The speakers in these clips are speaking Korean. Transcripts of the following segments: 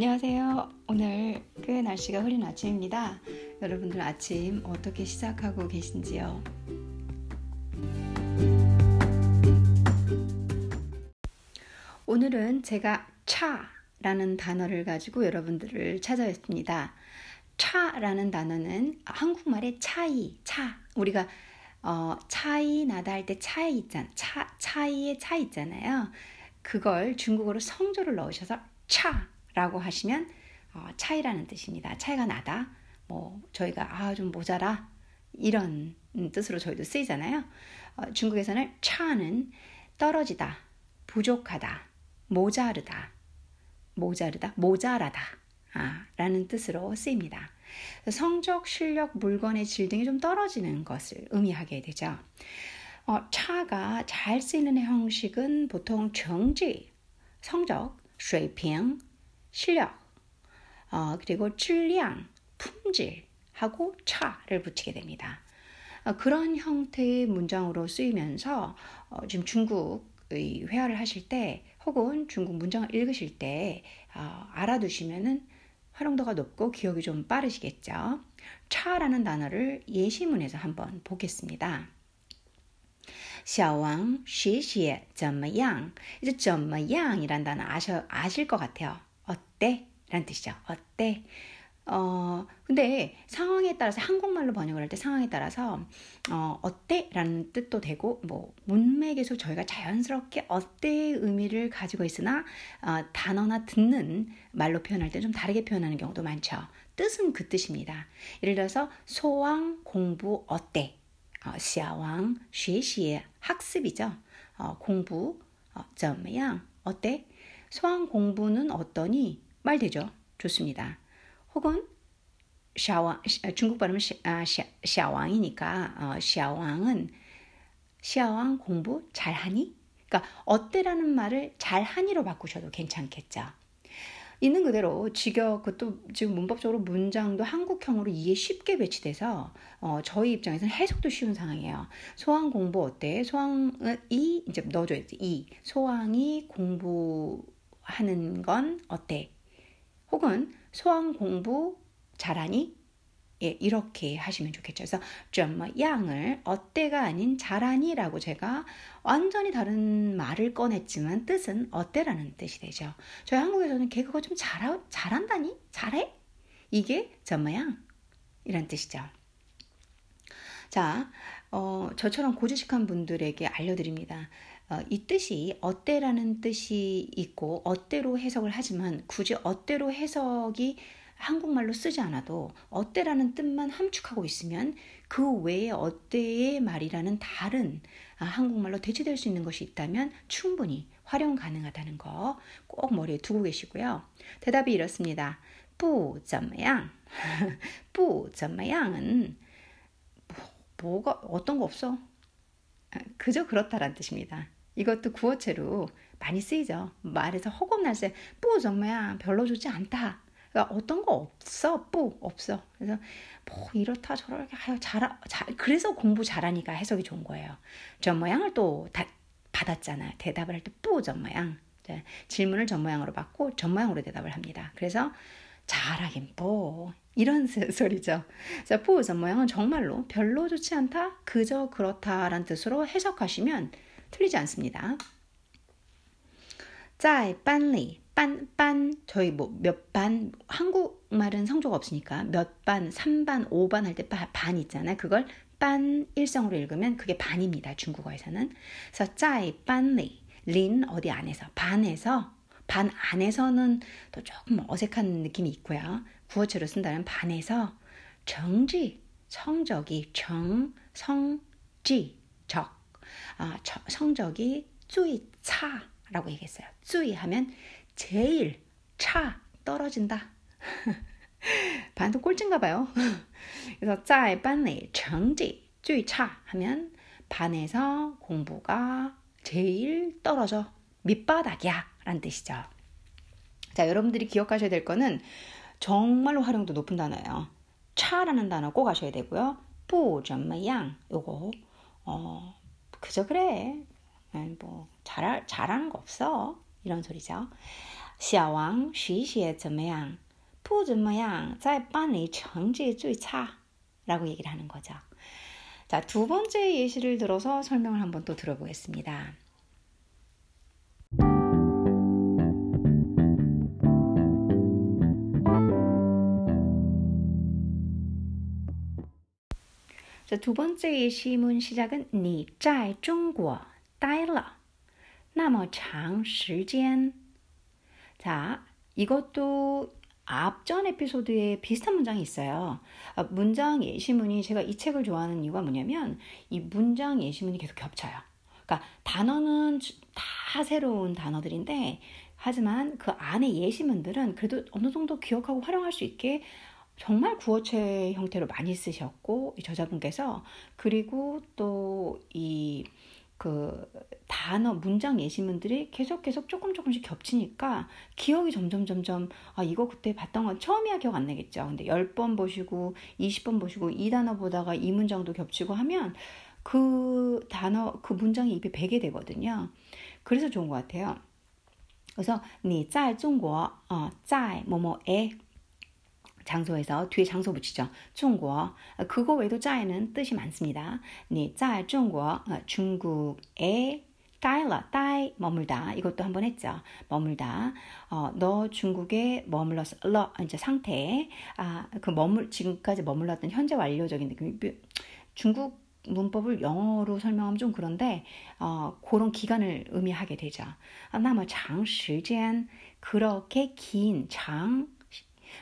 안녕하세요. 오늘 꽤 날씨가 흐린 아침입니다. 여러분들 아침 어떻게 시작하고 계신지요? 오늘은 제가 차라는 단어를 가지고 여러분들을 찾아왔습니다. 차라는 단어는 한국말의 차이, 차. 우리가 어, 차이 나다 할 때 차이 있잖아. 차, 차이의 차 있잖아요. 그걸 중국어로 성조를 넣으셔서 차 라고 하시면 어, 차이라는 뜻입니다. 차이가 나다. 뭐 저희가 아 좀 모자라 이런 뜻으로 저희도 쓰이잖아요. 어, 중국에서는 차는 떨어지다, 부족하다, 모자르다, 모자르다, 모자라다 아, 라는 뜻으로 쓰입니다. 성적, 실력, 물건의 질 등이 좀 떨어지는 것을 의미하게 되죠. 어, 차가 잘 쓰이는 형식은 보통 정지, 성적, 水平, 실력, 어, 그리고 질량, 품질하고 차를 붙이게 됩니다. 어, 그런 형태의 문장으로 쓰이면서 어, 지금 중국의 회화를 하실 때 혹은 중국 문장을 읽으실 때 어, 알아두시면은 활용도가 높고 기억이 좀 빠르시겠죠. 차라는 단어를 예시문에서 한번 보겠습니다. 小王学习怎么样? 이제 怎么样이란 단어 아셔, 아실 것 같아요. 어때? 라는 뜻이죠. 어때? 어, 근데 상황에 따라서 한국말로 번역을 할 때 상황에 따라서 어, 어때? 라는 뜻도 되고 뭐 문맥에서 저희가 자연스럽게 어때의 의미를 가지고 있으나 어, 단어나 듣는 말로 표현할 때 좀 다르게 표현하는 경우도 많죠. 뜻은 그 뜻입니다. 예를 들어서 소왕 공부 어때? 어, 시아왕 쉬시의 학습이죠. 어, 공부 어, 점양 어때? 소왕 공부는 어떠니? 말 되죠. 좋습니다. 혹은 샤왕 중국 발음은 아, 샤왕이니까 어, 샤왕은 샤왕 공부 잘하니? 그러니까 어때라는 말을 잘하니로 바꾸셔도 괜찮겠죠. 있는 그대로 직역 그것도 지금 문법적으로 문장도 한국형으로 이해 쉽게 배치돼서 어, 저희 입장에서는 해석도 쉬운 상황이에요. 소왕 공부 어때? 소왕이 이제 넣어줘야지. 이 소왕이 공부하는 건 어때? 혹은 소왕 공부 잘하니? 예, 이렇게 하시면 좋겠죠. 그래서 좀 양을 어때가 아닌 잘하니라고 제가 완전히 다른 말을 꺼냈지만 뜻은 어때라는 뜻이 되죠. 저희 한국에서는 걔 그거 좀 잘하, 잘한다니? 잘해? 이게 점모양 이란 뜻이죠. 자, 어, 저처럼 고지식한 분들에게 알려드립니다. 어, 이 뜻이 어때라는 뜻이 있고 어때로 해석을 하지만 굳이 어때로 해석이 한국말로 쓰지 않아도 어때라는 뜻만 함축하고 있으면 그 외에 어때의 말이라는 다른 아, 한국말로 대체될 수 있는 것이 있다면 충분히 활용 가능하다는 거 꼭 머리에 두고 계시고요. 대답이 이렇습니다. 不怎么样不怎么样은 뭐, 가 어떤 거 없어. 아, 그저 그렇다란 뜻입니다. 이것도 구어체로 많이 쓰이죠. 말에서 허겁날새 뿌 정말 별로 좋지 않다. 그러니까 어떤 거 없어 뿌 없어. 그래서 뭐 이렇다 저렇게 아유 잘, 잘 그래서 공부 잘하니까 해석이 좋은 거예요. 전 모양을 또 다, 받았잖아요. 대답을 할 때 뿌 전 모양. 질문을 전 모양으로 받고 전 모양으로 대답을 합니다. 그래서 잘하긴 뭐 이런 소리죠. 그래서 뿌전 모양은 정말로 별로 좋지 않다, 그저 그렇다라는 뜻으로 해석하시면 틀리지 않습니다. 짜이 빤리 반, 반, 저희 뭐 몇 반, 한국말은 성조가 없으니까 몇 반, 3반, 5반 할 때 반 있잖아요. 그걸 반 일성으로 읽으면 그게 반입니다. 중국어에서는. 그래서 짜이 빤리, 린 어디 안에서, 반에서, 반 안에서는 또 조금 어색한 느낌이 있고요. 구어체로 쓴다면 반에서 정지, 성적이 정, 성지, 아, 성적이 쭈이 차라고 얘기했어요. 쭈이 하면 제일 차 떨어진다. 반도 꼴찌인가 봐요. 그래서 在班里成绩最差 하면 반에서 공부가 제일 떨어져 밑바닥이야 라는 뜻이죠. 자, 여러분들이 기억하셔야 될 거는 정말로 활용도 높은 단어예요. 차라는 단어 꼭 아셔야 되고요. 不怎么样 요거 어 그저 그래. 뭐 잘, 잘하는 거 없어. 이런 소리죠. 小王学习怎么样?不怎么样,在班里成绩最差. 라고 얘기를 하는 거죠. 자, 두 번째 예시를 들어서 설명을 한번 또 들어보겠습니다. 자, 두 번째 시문 시작은 你在中国待了那么长时间 자, 이것도 앞전 에피소드에 비슷한 문장이 있어요. 아, 문장 예시문이 제가 이 책을 좋아하는 이유가 뭐냐면 이 문장 예시문이 계속 겹쳐요. 그러니까 단어는 다 새로운 단어들인데 하지만 그 안에 예시문들은 그래도 어느 정도 기억하고 활용할 수 있게 정말 구어체 형태로 많이 쓰셨고 이 저자분께서 그리고 또 이 그 단어 문장 예시문들이 계속 계속 조금 조금씩 겹치니까 기억이 점점 점점 아 이거 그때 봤던 건 처음이야 기억 안 나겠죠. 근데 10번 보시고 20번 보시고 이 단어 보다가 이 문장도 겹치고 하면 그 단어 그 문장이 입에 배게 되거든요. 그래서 좋은 것 같아요. 그래서 你在中国어在 뭐뭐에 장소에서 뒤에 장소 붙이죠. 중국. 그거 외에도 짜에는 뜻이 많습니다. 네, 짜 중국, 어, 중국에 다일라, 머물다. 이것도 한번 했죠. 머물다. 어, 너 중국에 머물렀어. 러, 이제 상태. 아, 그 머물, 지금까지 머물렀던 현재 완료적인 느낌. 중국 문법을 영어로 설명하면 좀 그런데, 어, 그런 기간을 의미하게 되죠. 아, 나머 장, 시간. 그렇게 긴, 장,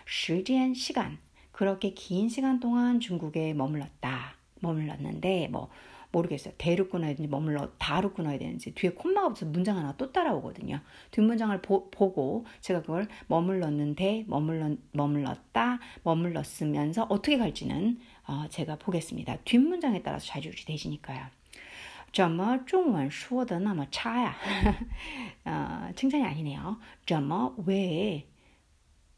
时间 시간 그렇게 긴 시간 동안 중국에 머물렀다. 머물렀는데 뭐 모르겠어요. 대로 끊어야 되는지 머물러 다로 끊어야 되는지 뒤에 콤마가 없어서 문장 하나 또 따라오거든요. 뒷문장을 보, 고 제가 그걸 머물렀는데 머물렀, 머물렀다 머물렀으면서 어떻게 갈지는 어, 제가 보겠습니다. 뒷문장에 따라서 좌지우지 되시니까요. 怎么中文说的那么差呀? 어, 칭찬이 아니네요. 怎么왜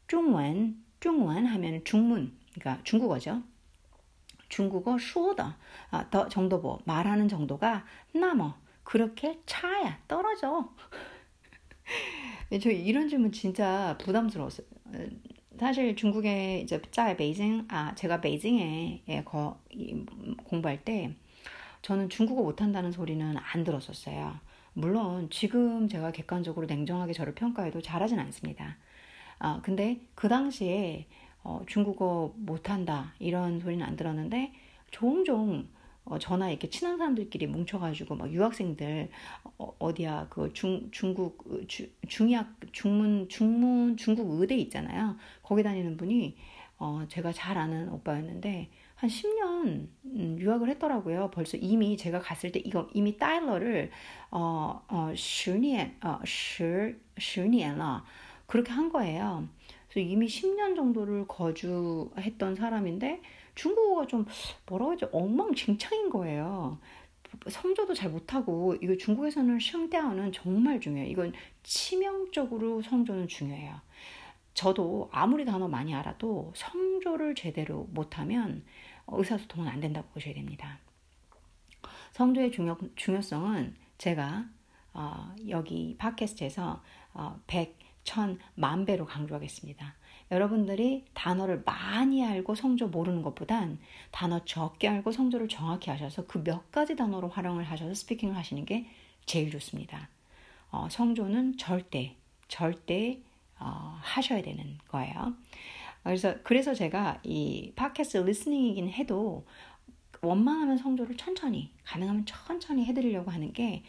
중원, 중원 하면 중문, 그러니까 중국어죠. 중국어 수어다. 아, 더 정도 보 말하는 정도가 나머 그렇게 차야 떨어져. 저 이런 질문 진짜 부담스러웠어요. 사실 중국에 이제 짜 베이징 아 제가 베이징에 예, 거, 공부할 때 저는 중국어 못한다는 소리는 안 들었었어요. 물론 지금 제가 객관적으로 냉정하게 저를 평가해도 잘하진 않습니다. 아, 근데 그 당시에 어, 중국어 못한다 이런 소리는 안 들었는데 종종 어, 전화 이렇게 친한 사람들끼리 뭉쳐가지고 막 유학생들 어, 어디야 그 중 중국 주, 중약 중문 중문 중국 의대 있잖아요 거기 다니는 분이 어, 제가 잘 아는 오빠였는데 한 10년 음, 유학을 했더라고요. 벌써 이미 제가 갔을 때 이거 이미 달러를 어, 어, 10년, 어, 10, 10年了. 그렇게 한 거예요. 그래서 이미 10년 정도를 거주했던 사람인데 중국어가 좀 뭐라고 하죠? 엉망진창인 거예요. 성조도 잘 못하고 이거 중국에서는 셴대어는 정말 중요해요. 이건 치명적으로 성조는 중요해요. 저도 아무리 단어 많이 알아도 성조를 제대로 못하면 의사소통은 안 된다고 보셔야 됩니다. 성조의 중요, 중요성은 제가 어, 여기 팟캐스트에서 어, 100, 천, 만 배로 강조하겠습니다. 여러분들이 단어를 많이 알고 성조 모르는 것보단 단어 적게 알고 성조를 정확히 하셔서 그 몇 가지 단어로 활용을 하셔서 스피킹을 하시는 게 제일 좋습니다. 어, 성조는 절대, 절대 어, 하셔야 되는 거예요. 그래서, 그래서 제가 이 팟캐스트 리스닝이긴 해도 원만하면 성조를 천천히, 가능하면 천천히 해드리려고 하는 게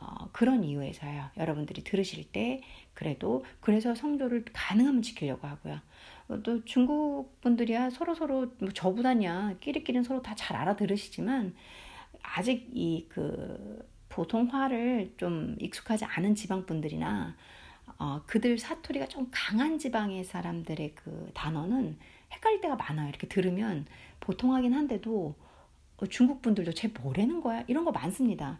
어, 그런 이유에서요. 여러분들이 들으실 때 그래도 그래서 성조를 가능하면 지키려고 하고요. 어, 또 중국 분들이야 서로 서로 뭐 저보다냐 끼리끼리는 서로 다 잘 알아들으시지만 아직 이 그 보통화를 좀 익숙하지 않은 지방 분들이나 어, 그들 사투리가 좀 강한 지방의 사람들의 그 단어는 헷갈릴 때가 많아요. 이렇게 들으면 보통하긴 한데도 어, 중국 분들도 쟤 뭐라는 거야? 이런 거 많습니다.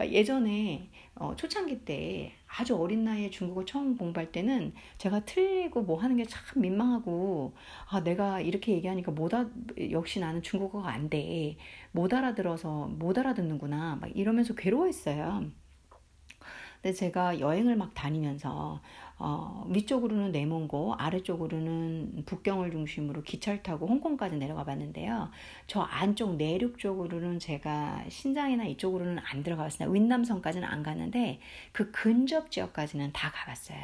그러니까 예전에 어, 초창기 때 아주 어린 나이에 중국어 처음 공부할 때는 제가 틀리고 뭐 하는 게 참 민망하고 아 내가 이렇게 얘기하니까 못 알, 역시 나는 중국어가 안 돼. 못 알아들어서 못 알아듣는구나. 막 이러면서 괴로워했어요. 근데 제가 여행을 막 다니면서 어, 위쪽으로는 내몽고 아래쪽으로는 북경을 중심으로 기차를 타고 홍콩까지 내려가 봤는데요. 저 안쪽 내륙 쪽으로는 제가 신장이나 이쪽으로는 안 들어가봤습니다. 윈남성까지는 안 갔는데 그 근접 지역까지는 다 가봤어요.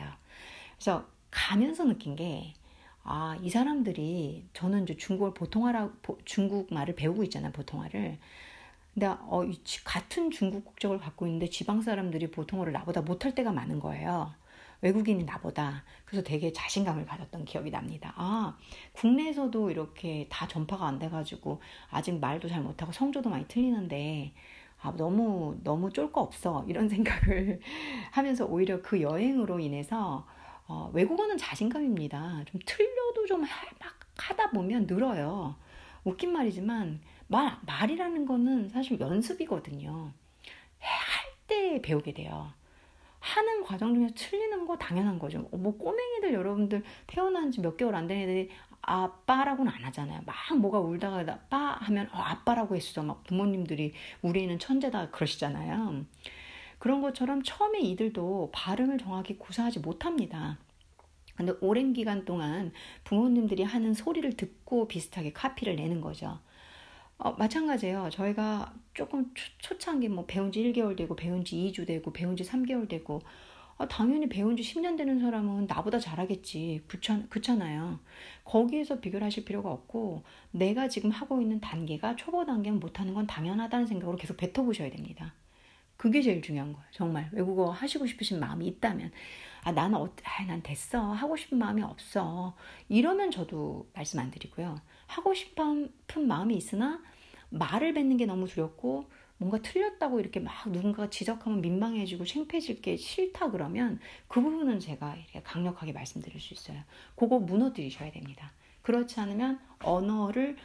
그래서 가면서 느낀 게 아, 이 사람들이 저는 이제 중국을 보통화라 중국 말을 배우고 있잖아요, 보통화를. 근데 어, 같은 중국 국적을 갖고 있는데 지방 사람들이 보통어를 나보다 못할 때가 많은 거예요. 외국인이 나보다. 그래서 되게 자신감을 가졌던 기억이 납니다. 아, 국내에서도 이렇게 다 전파가 안 돼가지고 아직 말도 잘 못하고 성조도 많이 틀리는데 아, 너무, 너무 쫄 거 없어. 이런 생각을 하면서 오히려 그 여행으로 인해서 어, 외국어는 자신감입니다. 좀 틀려도 좀 막 하다 보면 늘어요. 웃긴 말이지만 말, 말이라는 거는 사실 연습이거든요. 할 때 배우게 돼요. 하는 과정 중에서 틀리는 거 당연한 거죠. 뭐 꼬맹이들 여러분들 태어난 지 몇 개월 안 된 애들이 아빠라고는 안 하잖아요. 막 뭐가 울다가 아빠 하면 어, 아빠라고 했어. 막 부모님들이 우리 애는 천재다 그러시잖아요. 그런 것처럼 처음에 이들도 발음을 정확히 구사하지 못합니다. 근데 오랜 기간 동안 부모님들이 하는 소리를 듣고 비슷하게 카피를 내는 거죠. 어, 마찬가지예요. 저희가 조금 초, 창기 뭐 배운 지 1개월 되고 배운 지 2주 되고 배운 지 3개월 되고 어, 당연히 배운 지 10년 되는 사람은 나보다 잘하겠지. 그렇잖, 그렇잖아요. 거기에서 비교를 하실 필요가 없고 내가 지금 하고 있는 단계가 초보 단계는 못하는 건 당연하다는 생각으로 계속 뱉어보셔야 됩니다. 그게 제일 중요한 거예요. 정말 외국어 하시고 싶으신 마음이 있다면 아 나는 어, 아, 난 됐어 하고 싶은 마음이 없어 이러면 저도 말씀 안 드리고요. 하고 싶은 마음이 있으나 말을 뱉는 게 너무 두렵고 뭔가 틀렸다고 이렇게 막 누군가가 지적하면 민망해지고 창피해질 게 싫다 그러면 그 부분은 제가 이렇게 강력하게 말씀드릴 수 있어요. 그거 무너뜨리셔야 됩니다. 그렇지 않으면 언어를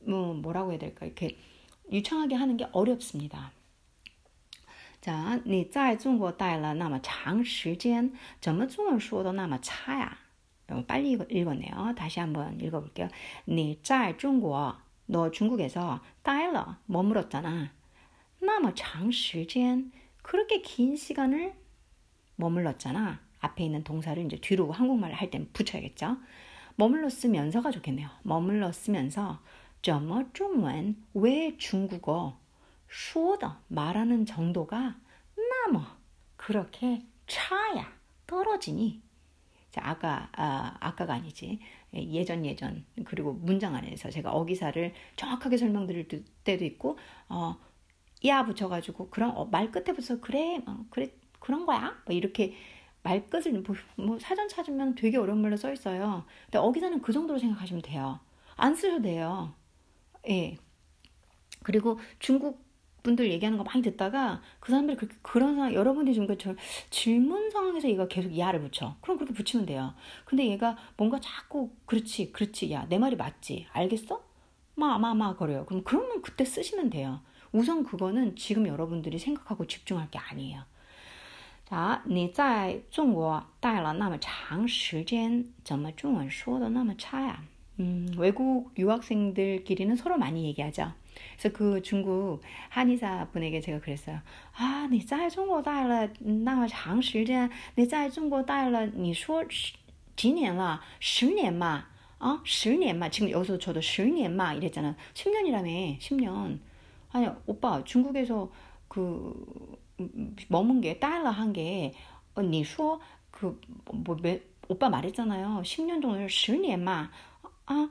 뭐 뭐라고 해야 될까 이렇게 유창하게 하는 게 어렵습니다. 자, 你在中国待了那么长时间，怎么中文说的那么差呀？ 빨리 읽었네요. 다시 한번 읽어볼게요. 你在中国너 중국에서 待了 머물었잖아. 那么长时间 그렇게 긴 시간을 머물렀잖아. 앞에 있는 동사를 이제 뒤로 한국말 할 때 붙여야겠죠. 머물렀으면서가 좋겠네요. 머물렀으면서 怎么中文왜 중국어 说的 말하는 정도가 那么 그렇게 차야 떨어지니 자, 아까, 아, 아까가 아니지. 예전, 예전. 그리고 문장 안에서 제가 어기사를 정확하게 설명드릴 때도 있고, 어, 야 붙여가지고, 그런, 어, 말 끝에 붙여, 그래, 어, 그래, 그런 거야? 뭐 이렇게 말 끝을 뭐, 뭐, 사전 찾으면 되게 어려운 말로 써 있어요. 근데 어기사는 그 정도로 생각하시면 돼요. 안 쓰셔도 돼요. 예. 그리고 중국 분들 얘기하는 거 많이 듣다가 그 사람들이 그렇게 그런 상황 여러분들이 지금 저 질문 상황에서 얘가 계속 야를 붙여 그럼 그렇게 붙이면 돼요 근데 얘가 뭔가 자꾸 그렇지 그렇지 야 내 말이 맞지 알겠어 마마마 거려요 그럼 그러면 그때 쓰시면 돼요 우선 그거는 지금 여러분들이 생각하고 집중할 게 아니에요 你在中国待了那么长时间怎么中文说的那么差呀 음, 외국 유학생들끼리는 서로 많이 얘기하죠. 그래서 그 중국 한의사 분에게 제가 그랬어요. 아, 你在中国待了那么长时间，你在中国待了，你说几年了？十年嘛？ 어? 10년嘛? 지금 여기서 저도 10년嘛 이랬잖아. 10년이라며. 10년. 아니, 오빠 중국에서 그 머문 게 달러 한게 어, 你说그뭐 오빠 말했잖아요. 10년 정도 10年嘛. 아,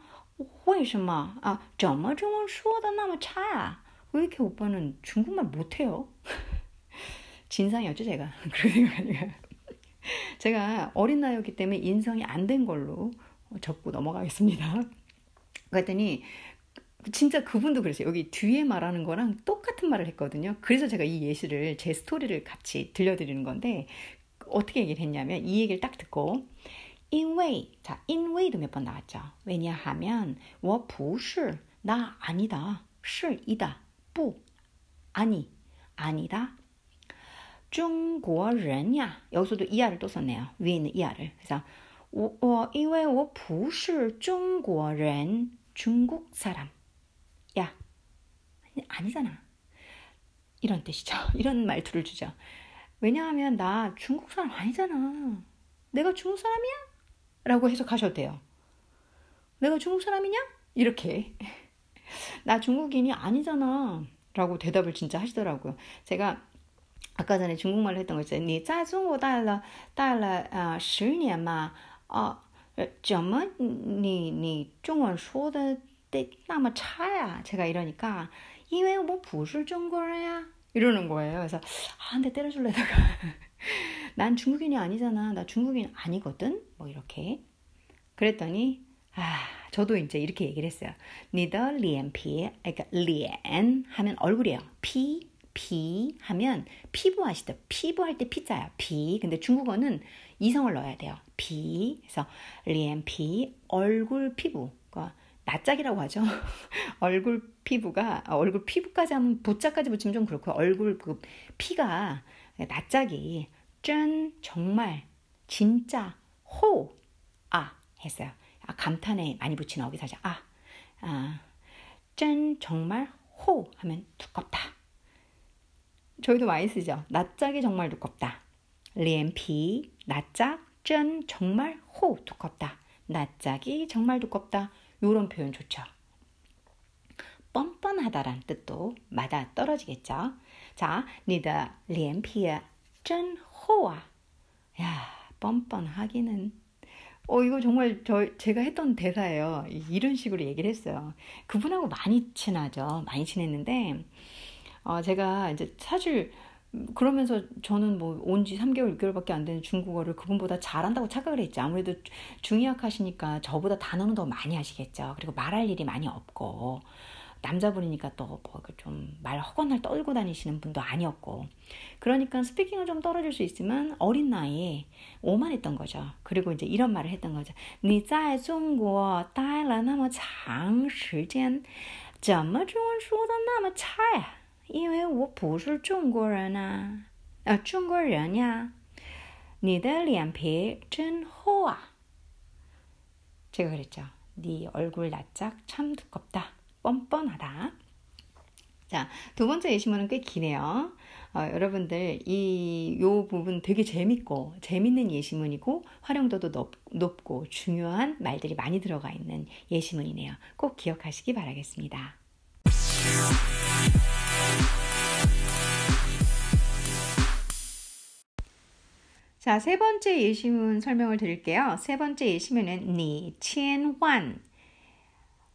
为什么 아, 怎么中文说的那么差왜 이렇게 오빠는 중국말 못해요? 진상이었죠, 제가. 그런 생각이 제가 어린 나이였기 때문에 인성이 안 된 걸로 적고 넘어가겠습니다. 그랬더니 진짜 그분도 그랬어요. 여기 뒤에 말하는 거랑 똑같은 말을 했거든요. 그래서 제가 이 예시를 제 스토리를 같이 들려드리는 건데 어떻게 얘기를 했냐면 이 얘기를 딱 듣고 因为 자, 因为도 몇 번 나왔죠. 왜냐하면 我不是나 아니다. 是이다. 不 아니 아니다. 중국人야 여기서도 이하를 또 썼네요. 위에 있는 이하를. 그래서 我因为我不是中国人 중국 사람. 야 아니잖아. 이런 뜻이죠. 이런 말투를 주죠. 왜냐하면 나 중국 사람 아니잖아. 내가 중국 사람이야? 라고 해석하셔도 돼요. 내가 중국 사람이냐? 이렇게. 나 중국인이 아니잖아. 라고 대답을 진짜 하시더라고요. 제가 아까 전에 중국말로 했던 거 있어요. 你在中国待了待了十年嘛，哦，怎么你你中文说的那么差呀？ 제가 이러니까 因为我不是中国人呀 이러는 거예요. 그래서 아, 근데 때려줄래다가 난 중국인이 아니잖아. 나 중국인 아니거든. 뭐 이렇게. 그랬더니 아, 저도 이제 이렇게 얘기를 했어요. 你的脸皮. 그러니까 脸 하면 얼굴이에요. 皮 皮 하면 피부 아시죠? 피부 할 때 피자야. 피. 근데 중국어는 이성을 넣어야 돼요. 皮. 그래서 脸皮 얼굴 피부 그까 낯짝이라고 하죠. 얼굴 피부가 어, 얼굴 피부까지 하면 보자까지 붙이면 좀 그렇고 얼굴 그 피가 낯짝이 짠 정말 진짜 호 아 했어요. 아, 감탄에 많이 붙이는 어기사죠. 아, 아, 짠 정말 호 하면 두껍다. 저희도 많이 쓰죠. 낯짝이 정말 두껍다. 리피 낯짝 짠 정말 호 두껍다. 낯짝이 정말 두껍다. 요런 표현 좋죠. 뻔뻔하다란 뜻도 맞아 떨어지겠죠. 자, 你的脸皮真厚啊. 야, 뻔뻔하기는 어, 이거 정말 저, 제가 했던 대사예요. 이런 식으로 얘기를 했어요. 그분하고 많이 친하죠. 많이 친했는데, 어, 제가 이제 사실, 그러면서 저는 뭐 온 지 3개월, 6개월밖에 안 되는 중국어를 그분보다 잘한다고 착각을 했죠. 아무래도 중의학 하시니까 저보다 단어는 더 많이 하시겠죠. 그리고 말할 일이 많이 없고. 남자분이니까 또뭐좀 말 허건날 떨고 다니시는 분도 아니었고 그러니까 스피킹은 좀 떨어질 수 있지만 어린 나이에 오만했던 거죠. 그리고 이제 이런 말을 했던 거죠. 你在中国待了那么长时间，怎么中文说的那么差呀？因为我不是中国人啊，啊，中国人呀。你的脸皮真厚啊。 제가 그랬죠. 네 얼굴 낯짝 참 두껍다. 뻔뻔하다. 자, 두 번째 예시문은 꽤 기네요. 어, 여러분들 이 요 부분 되게 재밌고 재밌는 예시문이고 활용도도 높, 높고 중요한 말들이 많이 들어가 있는 예시문이네요. 꼭 기억하시기 바라겠습니다. 자, 세 번째 예시문 설명을 드릴게요. 세 번째 예시문은 니千万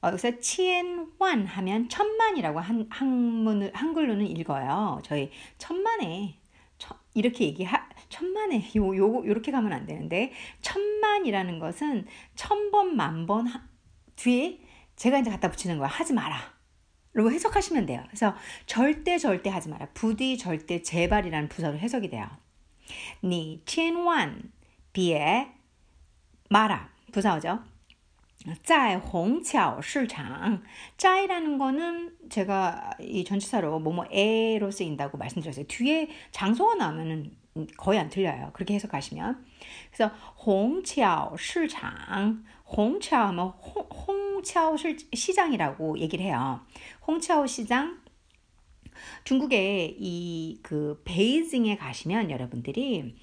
어, 여기서 치엔환 하면 천만이라고 한, 한문을, 한글로는 읽어요. 저희 천만에 천, 이렇게 얘기하 천만에 요, 요 요렇게 가면 안 되는데 천만이라는 것은 천번 만번 뒤에 제가 이제 갖다 붙이는 거야. 하지 마라. 라고 해석하시면 돼요. 그래서 절대 절대 하지 마라. 부디 절대 제발이라는 부사로 해석이 돼요. 니 천원 비에 마라 부사어죠. 짜이 홍차오 시장 짜이라는 거는 제가 이 전치사로 뭐뭐에로 쓰인다고 말씀드렸어요. 뒤에 장소가 나오면은 거의 안 들려요. 그렇게 해석하시면 그래서 홍차오 시장 홍차오 하면 홍, 홍차오 시장이라고 얘기를 해요. 홍차오 시장 중국의 이 그 베이징에 가시면 여러분들이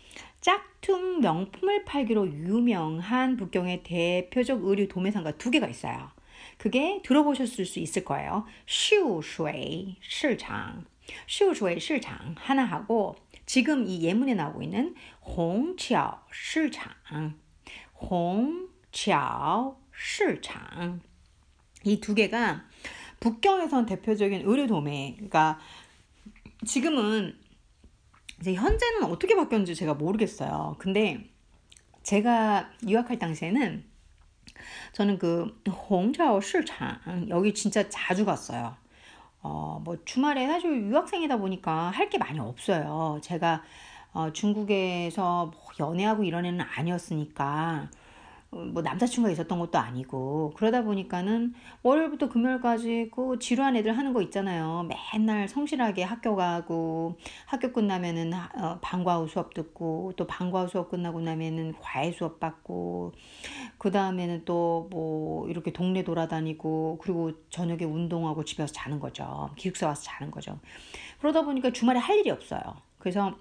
짝퉁 명품을 팔기로 유명한 북경의 대표적 의류 도매상가 두 개가 있어요. 그게 들어보셨을 수 있을 거예요. 슈슈이 시장, 슈슈이 시장 하나 하고 지금 이 예문에 나오고 있는 홍치ao 시장, 홍치ao 시장 이 두 개가 북경에선 대표적인 의류 도매, 그러니까 지금은 이제 현재는 어떻게 바뀌었는지 제가 모르겠어요. 근데 제가 유학할 당시에는 저는 그 홍차오 시장 여기 진짜 자주 갔어요. 어, 뭐 주말에 사실 유학생이다 보니까 할 게 많이 없어요. 제가 어, 중국에서 뭐 연애하고 이런 애는 아니었으니까 뭐 남자친구가 있었던 것도 아니고 그러다 보니까는 월요일부터 금요일까지 그 지루한 애들 하는 거 있잖아요. 맨날 성실하게 학교 가고 학교 끝나면은 어, 방과 후 수업 듣고 또 방과 후 수업 끝나고 나면은 과외 수업 받고 그 다음에는 또 뭐 이렇게 동네 돌아다니고 그리고 저녁에 운동하고 집에 와서 자는 거죠. 기숙사 와서 자는 거죠. 그러다 보니까 주말에 할 일이 없어요. 그래서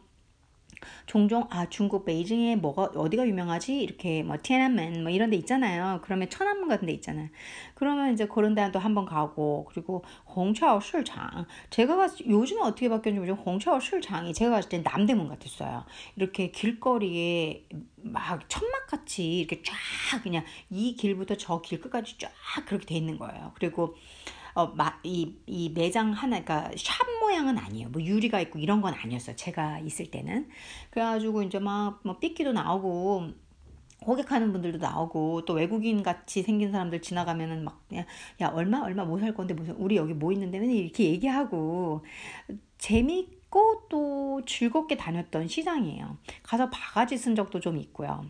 종종 아 중국 베이징에 뭐가 어디가 유명하지 이렇게 뭐 티안men 뭐 이런 데 있잖아요. 그러면 천안문 같은 데 있잖아요. 그러면 이제 그런 데도 한번 가고 그리고 홍차오 시장 제가 갔을 요즘에 어떻게 바뀌었는지 모르지만 홍차오 시장이 제가 갔을 때 남대문 같았어요. 이렇게 길거리에 막 천막같이 이렇게 쫙 그냥 이 길부터 저 길 끝까지 쫙 그렇게 돼 있는 거예요. 그리고 어, 마, 이, 이 매장 하나, 그러니까 샵 모양은 아니에요. 뭐 유리가 있고 이런 건 아니었어요. 제가 있을 때는. 그래가지고 이제 막, 뭐 삐끼도 나오고, 호객하는 분들도 나오고 또 외국인 같이 생긴 사람들 지나가면은 막 야, 야 얼마 얼마 뭐살 건데 무슨 우리 여기 뭐 있는데 맨날 이렇게 얘기하고 재 밌고 또 즐겁게 다녔던 시장이에요. 가서 바가지 쓴 적도 좀 있고요.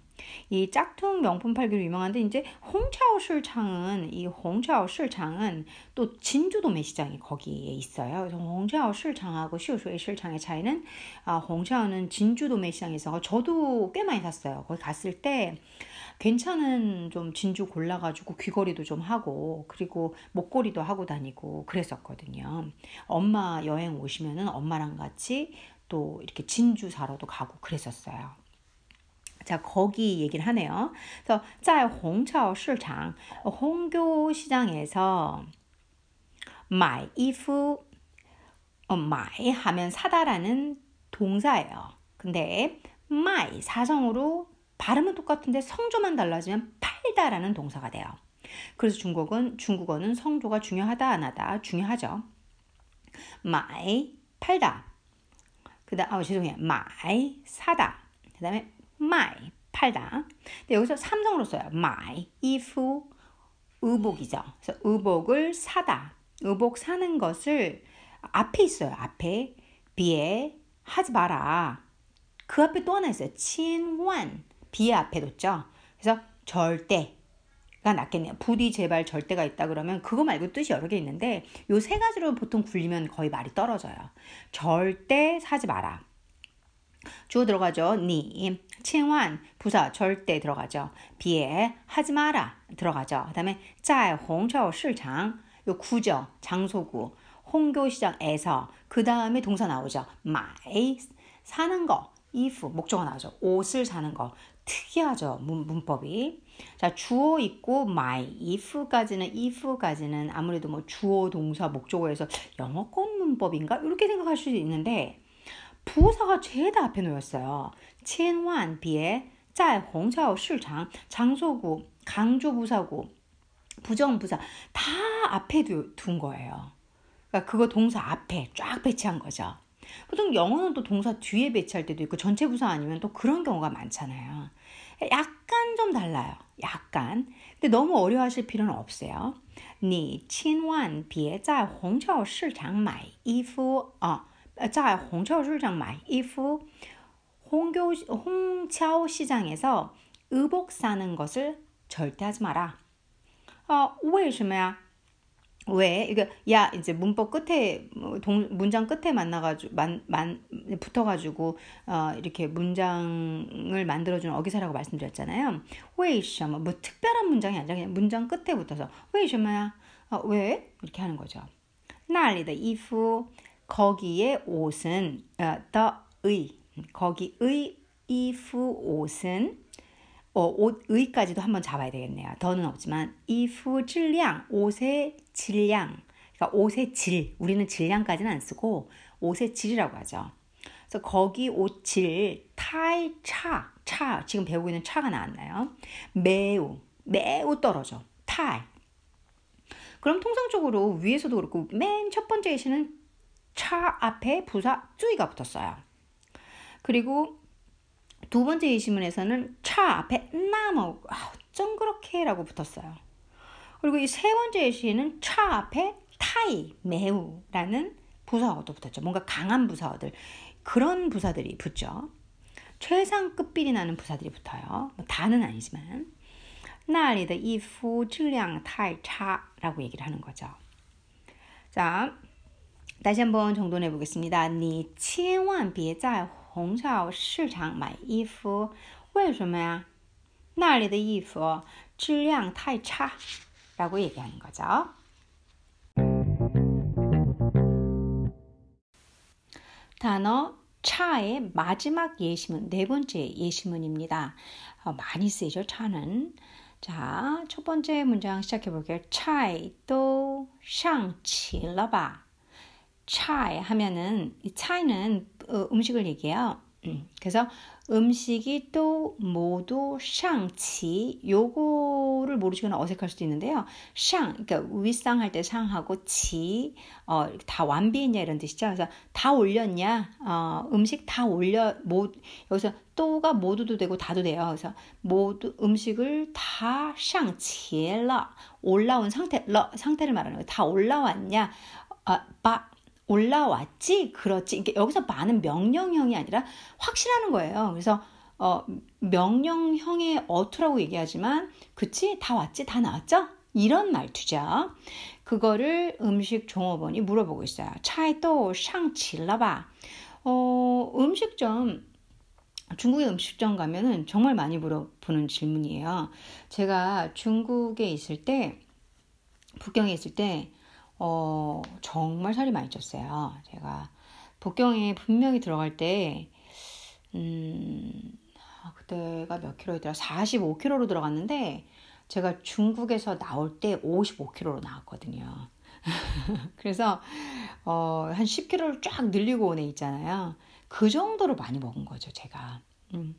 이 짝퉁 명품 팔기로 유명한데 이제 홍차오 실창은 이 홍차오 실창은 또 진주도매 시장이 거기에 있어요. 그래서 홍차오 실창하고 시우수의 실창의 차이는 아, 홍차오는 진주도매 시장에 있어 저도 꽤 많이 샀어요. 거기 갔을 때 괜찮은 좀 진주 골라가지고 귀걸이도 좀 하고 그리고 목걸이도 하고 다니고 그랬었거든요. 엄마 여행 오시면은 엄마랑 같이 또 이렇게 진주 사러도 가고 그랬었어요. 자, 거기 얘기를 하네요. 그래서 짤 홍차오 시장, 홍교 시장에서 买衣服 어, 买 하면 사다라는 동사예요. 근데 卖 사성으로 발음은 똑같은데 성조만 달라지면 팔다라는 동사가 돼요. 그래서 중국은 중국어는 성조가 중요하다 안 하다 중요하죠. 买 팔다. 그다음 아 죄송해요. 买 사다. 그다음에 卖 팔다. 근데 여기서 삼성으로 써요. 买衣服 의복이죠. 그래서 의복을 사다. 의복 사는 것을 앞에 있어요. 앞에 비에 하지 마라. 그 앞에 또 하나 있어요. 친완 비에 앞에 뒀죠. 그래서 절대가 낫겠네요. 부디 제발 절대가 있다 그러면 그거 말고 뜻이 여러 개 있는데 요 세 가지로 보통 굴리면 거의 말이 떨어져요. 절대 사지 마라. 주어 들어가죠. 니, 칭환, 부사, 절대 들어가죠. 别, 하지 마라 들어가죠. 그 다음에, 在, 红桥, 市场, 요 구죠. 장소구, 홍교시장에서, 그 다음에 동사 나오죠. 买, 사는 거, 衣服, 목적어 나오죠. 옷을 사는 거. 특이하죠. 문, 문법이. 자 주어 있고 my, if까지는 if까지는 아무래도 뭐 주어, 동사, 목적어에서 영어권 문법인가 이렇게 생각할 수 있는데 부사가 죄다 앞에 놓였어요. 千万别在虹桥市场 장소구, 강조부사구, 부정부사 다 앞에 둔 거예요. 그러니까 그거 동사 앞에 쫙 배치한 거죠. 보통 영어는 또 동사 뒤에 배치할 때도 있고 전체 부사 아니면 또 그런 경우가 많잖아요. 약간 좀 달라요. 약간. 근데 너무 어려워하실 필요는 없어요. 你千万别在虹桥市场买衣服啊。 在虹桥市场买衣服홍교 홍차오 시장에서 의복 사는 것을 절대 하지 마라. 어, 为什么呀? 왜? 이게 야 이제 문법 끝에 뭐 동, 문장 끝에 만나가지고 만, 만 붙어가지고 어, 이렇게 문장을 만들어주는 어기사라고 말씀드렸잖아요. 웨이셔마 뭐, 뭐 특별한 문장이 아니라 그냥 문장 끝에 붙어서 웨이셔마야? 아, 어, 왜? 이렇게 하는 거죠. 난리다. 이후 거기에 옷은 어, the의. 거기의 이후 옷은 어, 옷 의까지도 한번 잡아야 되겠네요. 더는 없지만 이프 질량 옷의 질량 그러니까 옷의 질 우리는 질량까지는 안 쓰고 옷의 질이라고 하죠. 그래서 거기 옷질 타이 차, 차 지금 배우고 있는 차가 나왔나요? 매우 매우 떨어져 타이. 그럼 통상적으로 위에서도 그렇고 맨 첫 번째 예시는 차 앞에 부사 쯔이가 붙었어요. 그리고 두 번째 예시문에서는 차 앞에 나무 아, 어쩜 그렇게라고 붙었어요. 그리고 이 세 번째 예시는 차 앞에 타이 매우라는 부사어도 붙었죠. 뭔가 강한 부사어들 그런 부사들이 붙죠. 최상 급비리 나는 부사들이 붙어요. 뭐 다는 아니지만 那里的衣服质量太差라고 얘기를 하는 거죠. 자, 다시 한번 정돈해 보겠습니다. 你千万别在 虹桥市场买衣服，为什么呀？那里的衣服质量太差라고 얘기하는 거죠. 단어 차의 마지막 예시문, 네 번째 예시문입니다. 어, 많이 쓰이죠, 차는. 자, 첫 번째 문장 시작해 볼게요. 차이 또 상起了吧? 차이 하면은 이 차이는 어, 음식을 얘기해요. 음, 그래서 음식이 또 모두 샹치 요거를 모르시거나 어색할 수도 있는데요. 샹 그러니까 윗상할 때 샹하고 치 어, 다 완비했냐 이런 뜻이죠. 그래서 다 올렸냐 어, 음식 다 올려 모 여기서 또가 모두도 되고 다도 돼요. 그래서 모두 음식을 다 샹치라 올라온 상태 러 상태를 말하는 거예요. 다 올라왔냐 아, 바 올라왔지? 그렇지. 이게 여기서 많은 명령형이 아니라 확실하는 거예요. 그래서 어, 명령형의 어투라고 얘기하지만 그치? 다 왔지? 다 나왔죠? 이런 말투죠. 그거를 음식 종업원이 물어보고 있어요. 차에 또 샹칠라바. 어, 음식점 중국의 음식점 가면은 정말 많이 물어보는 질문이에요. 제가 중국에 있을 때 북경에 있을 때 어, 정말 살이 많이 쪘어요. 제가 북경에 분명히 들어갈 때, 음, 아, 그때가 몇 킬로였더라? 45킬로로 들어갔는데, 제가 중국에서 나올 때 55킬로로 나왔거든요. 그래서, 어, 한 10킬로를 쫙 늘리고 온 애 있잖아요. 그 정도로 많이 먹은 거죠, 제가. 음.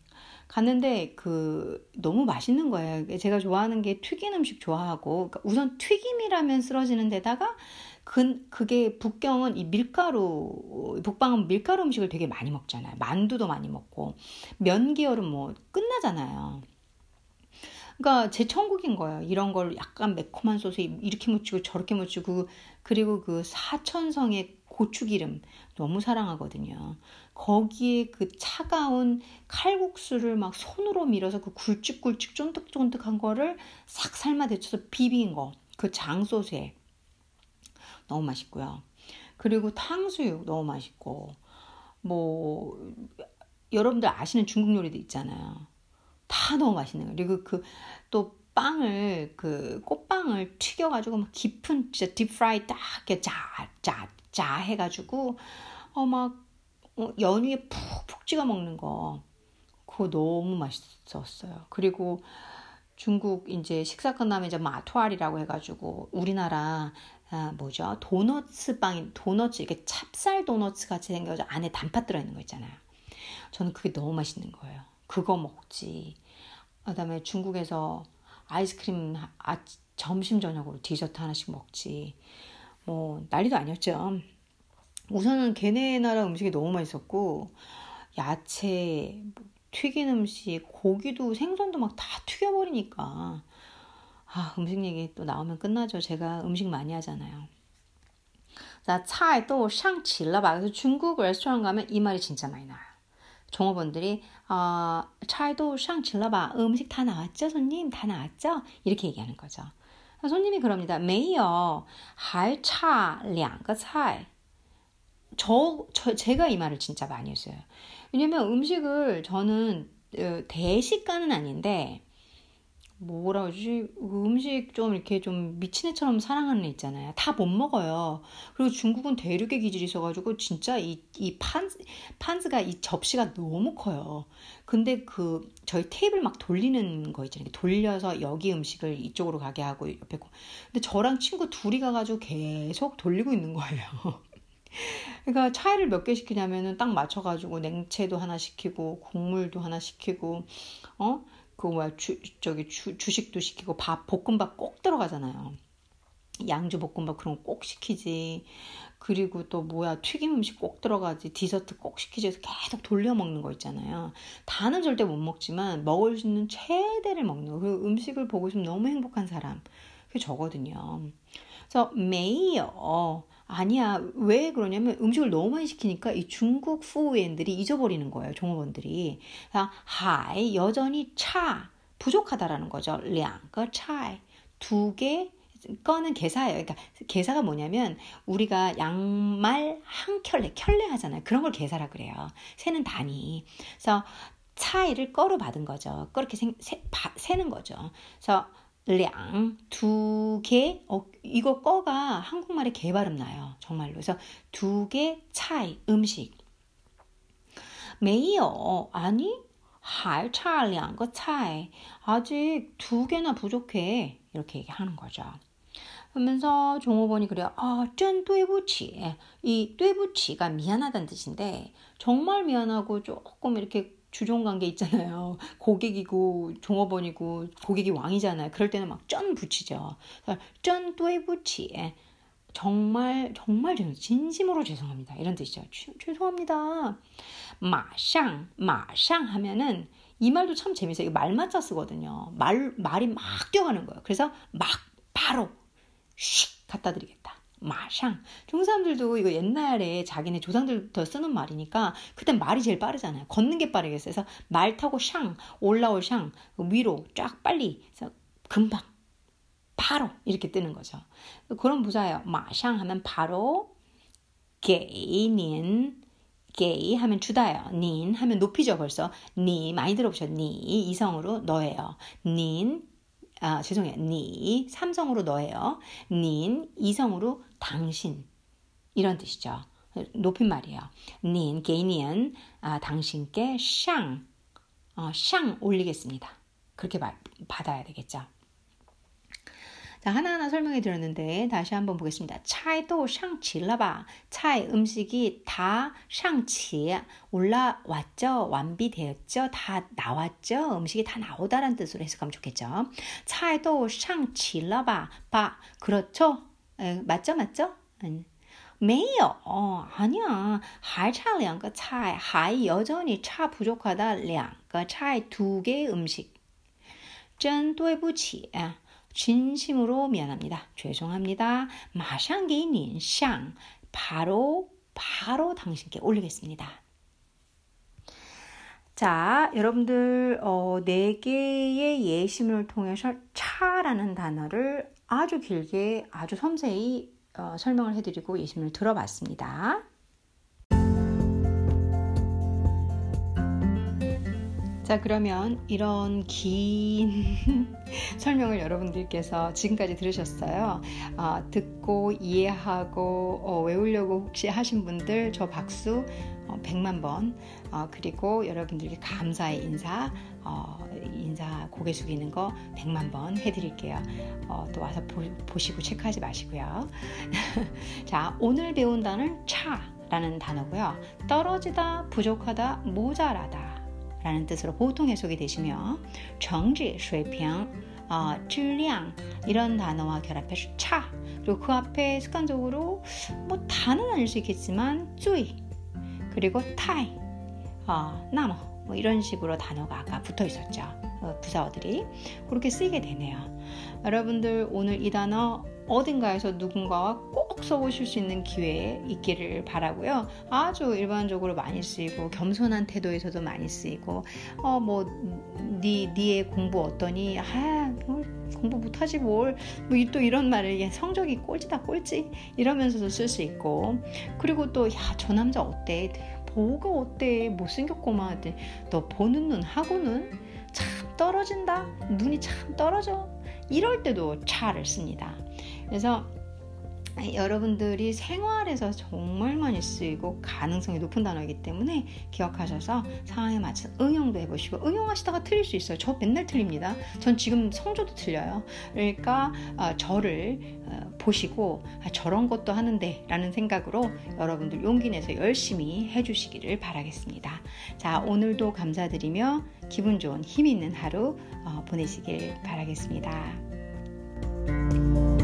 갔는데 그 너무 맛있는 거예요. 제가 좋아하는 게 튀긴 음식 좋아하고 그러니까 우선 튀김이라면 쓰러지는 데다가 그, 그게 북경은 이 밀가루 북방은 밀가루 음식을 되게 많이 먹잖아요. 만두도 많이 먹고 면 계열은 뭐 끝나잖아요. 그러니까 제 천국인 거예요. 이런 걸 약간 매콤한 소스에 이렇게 묻히고 저렇게 묻히고 그리고 그 사천성의 고추기름 너무 사랑하거든요. 거기에 그 차가운 칼국수를 막 손으로 밀어서 그 굵직굵직 쫀득쫀득한 거를 싹 삶아 데쳐서 비빈 거. 그 장소스에 너무 맛있고요. 그리고 탕수육 너무 맛있고 뭐 여러분들 아시는 중국 요리도 있잖아요. 다 너무 맛있는 거예요. 그리고 그 또 빵을 그 꽃빵을 튀겨 가지고 막 깊은 진짜 딥프라이 딱 이렇게 짜짜 짜 해가지고 어막 어, 연유에 푹푹 찍어 먹는 거 그거 너무 맛있었어요. 그리고 중국 이제 식사 끝나면 이제 마토알이라고 해가지고 우리나라 아, 뭐죠 도너츠 빵이 도너츠 이렇게 찹쌀 도너츠 같이 생겨서 안에 단팥 들어있는 거 있잖아요. 저는 그게 너무 맛있는 거예요. 그거 먹지. 그다음에 중국에서 아이스크림 아, 점심 저녁으로 디저트 하나씩 먹지. 뭐 난리도 아니었죠. 우선은 걔네 나라 음식이 너무 맛있었고 야채, 뭐 튀긴 음식, 고기도 생선도 막 다 튀겨버리니까 아 음식 얘기 또 나오면 끝나죠. 제가 음식 많이 하잖아요. 자, 차에 또 샹치러봐. 그래서 중국 레스토랑 가면 이 말이 진짜 많이 나와요. 종업원들이 어, 차에도 샹치러봐. 음식 다 나왔죠, 손님? 다 나왔죠? 이렇게 얘기하는 거죠. 손님이 그럽니다. 没有,还差两个菜. 저, 저 제가 이 말을 진짜 많이 했어요. 왜냐면 음식을 저는 어, 대식가는 아닌데 뭐라 그러지? 음식 좀 이렇게 좀 미친 애처럼 사랑하는 애 있잖아요. 다 못 먹어요. 그리고 중국은 대륙의 기질이 있어가지고 진짜 이, 이 판즈, 판즈가 이 접시가 너무 커요. 근데 그 저희 테이블 막 돌리는 거 있잖아요. 돌려서 여기 음식을 이쪽으로 가게 하고 옆에 고. 근데 저랑 친구 둘이 가가지고 계속 돌리고 있는 거예요. 그러니까 차이를 몇 개 시키냐면은 딱 맞춰가지고 냉채도 하나 시키고 국물도 하나 시키고 어 그 뭐야 주 저기 주, 주식도 시키고 밥 볶음밥 꼭 들어가잖아요. 양주 볶음밥 그런 거 꼭 시키지. 그리고 또 뭐야 튀김 음식 꼭 들어가지. 디저트 꼭 시키지. 해서 계속 돌려 먹는 거 있잖아요. 다는 절대 못 먹지만 먹을 수 있는 최대를 먹는 거. 그 음식을 보고 있으면 너무 행복한 사람. 그게 저거든요. 그래서 메이어 아니야. 왜 그러냐면 음식을 너무 많이 시키니까 이 중국 服务员들이 잊어버리는 거예요. 종업원들이. 하이 여전히 차 부족하다라는 거죠. 两个 차이 두개 거는 개사예요. 그러니까 개사가 뭐냐면 우리가 양말 한 켤레 켤레 하잖아요. 그런 걸 개사라 그래요. 세는 단위. 그래서 차이를 꺼로 받은 거죠. 그렇게 세, 세, 바, 세는 거죠. 그래서 량, 두 개, 어, 이거 꺼가 한국말에 개 발음 나요. 정말로. 그래서 두 개 차이, 음식. 메이요. 아니, 할차 량거 차이. 아직 두 개나 부족해. 이렇게 얘기하는 거죠. 그러면서 종업원이 그래요. 아, 쩐 뚜에부치. 이 뚜에부치가 미안하다는 뜻인데 정말 미안하고 조금 이렇게 주종 관계 있잖아요. 고객이고 종업원이고 고객이 왕이잖아요. 그럴 때는 막 쩐 붙이죠. 쩐 또이부치. 예. 정말 정말 죄송 진심으로 죄송합니다. 이런 뜻이죠. 주, 죄송합니다. 마샹 마샹 하면은 이 말도 참 재밌어요. 말맞자 쓰거든요. 말 말이 막 뛰어가는 거예요. 그래서 막 바로 슉 갖다 드리겠다. 마샹. 중국 사람들도 이거 옛날에 자기네 조상들부터 쓰는 말이니까 그땐 말이 제일 빠르잖아요. 걷는 게 빠르겠어요. 그래서 말 타고 샹, 올라올 샹, 위로 쫙 빨리. 그래서 금방, 바로 이렇게 뜨는 거죠. 그런 부사예요. 마샹 하면 바로, 게이닌, 게이 하면 주다예요. 닌 하면 높이죠 벌써. 니 많이 들어보셨. 니 이성으로 너예요. 닌 아, 죄송해요. 니 삼성으로 너예요. 닌 이성으로 당신 이런 뜻이죠. 높임말이에요. 닌 개인은 아, 당신께 샹, 어, 샹 올리겠습니다. 그렇게 말, 받아야 되겠죠. 자, 하나하나 설명해 드렸는데 다시 한번 보겠습니다. 차이도 샹치라바. 차이 음식이 다 샹치 올라왔죠. 완비되었죠. 다 나왔죠. 음식이 다 나오다라는 뜻으로 해석하면 좋겠죠. 차이도 샹치라바. 바. 그렇죠? 에, 맞죠? 맞죠? 음. 没有, 어, 아니야. 还差两个菜,还 여전히 차 부족하다. 两个菜,두 개 음식. 真对不起. 진심으로 미안합니다. 죄송합니다. 마샹게이닌 샹 바로 바로 당신께 올리겠습니다. 자, 여러분들 어, 네 개의 예시문을 통해서 차라는 단어를 아주 길게 아주 섬세히 어, 설명을 해드리고 예시문을 들어봤습니다. 자, 그러면 이런 긴 설명을 여러분들께서 지금까지 들으셨어요. 어, 듣고 이해하고 어, 외우려고 혹시 하신 분들 저 박수 어, 100만 번 어, 그리고 여러분들께 감사의 인사 어, 인사 고개 숙이는 거 100만 번 해드릴게요. 어, 또 와서 보, 시고 체크하지 마시고요. 자, 오늘 배운 단어는 차라는 단어고요. 떨어지다, 부족하다, 모자라다. 라는 뜻으로 보통 해석이 되시며 정지, 水平, 어, 질량 이런 단어와 결합해서 차. 그리고 그 앞에 습관적으로 뭐 다는 아닐 수 있겠지만 쯔이 그리고 타이 어, 나무 뭐 이런 식으로 단어가 아까 붙어 있었죠. 어, 부사어들이. 그렇게 쓰이게 되네요. 여러분들 오늘 이 단어 어딘가에서 누군가와 꼭 써보실 수 있는 기회 있기를 바라고요. 아주 일반적으로 많이 쓰이고 겸손한 태도에서도 많이 쓰이고 어뭐 네 공부 어떠니? 아 공부 못하지 뭘? 뭐 또 이런 말을 성적이 꼴찌다 꼴찌 이러면서도 쓸 수 있고 그리고 또 야 저 남자 어때? 뭐가 어때? 못생겼고만 너 보는 눈 하고는 참 떨어진다. 눈이 참 떨어져. 이럴 때도 차를 씁니다. 그래서 여러분들이 생활에서 정말 많이 쓰이고 가능성이 높은 단어이기 때문에 기억하셔서 상황에 맞춰 응용도 해보시고 응용하시다가 틀릴 수 있어요. 저 맨날 틀립니다. 전 지금 성조도 틀려요. 그러니까 어, 저를 어, 보시고 아, 저런 것도 하는데 라는 생각으로 여러분들 용기 내서 열심히 해주시기를 바라겠습니다. 자 오늘도 감사드리며 기분 좋은 힘 있는 하루 어, 보내시길 바라겠습니다.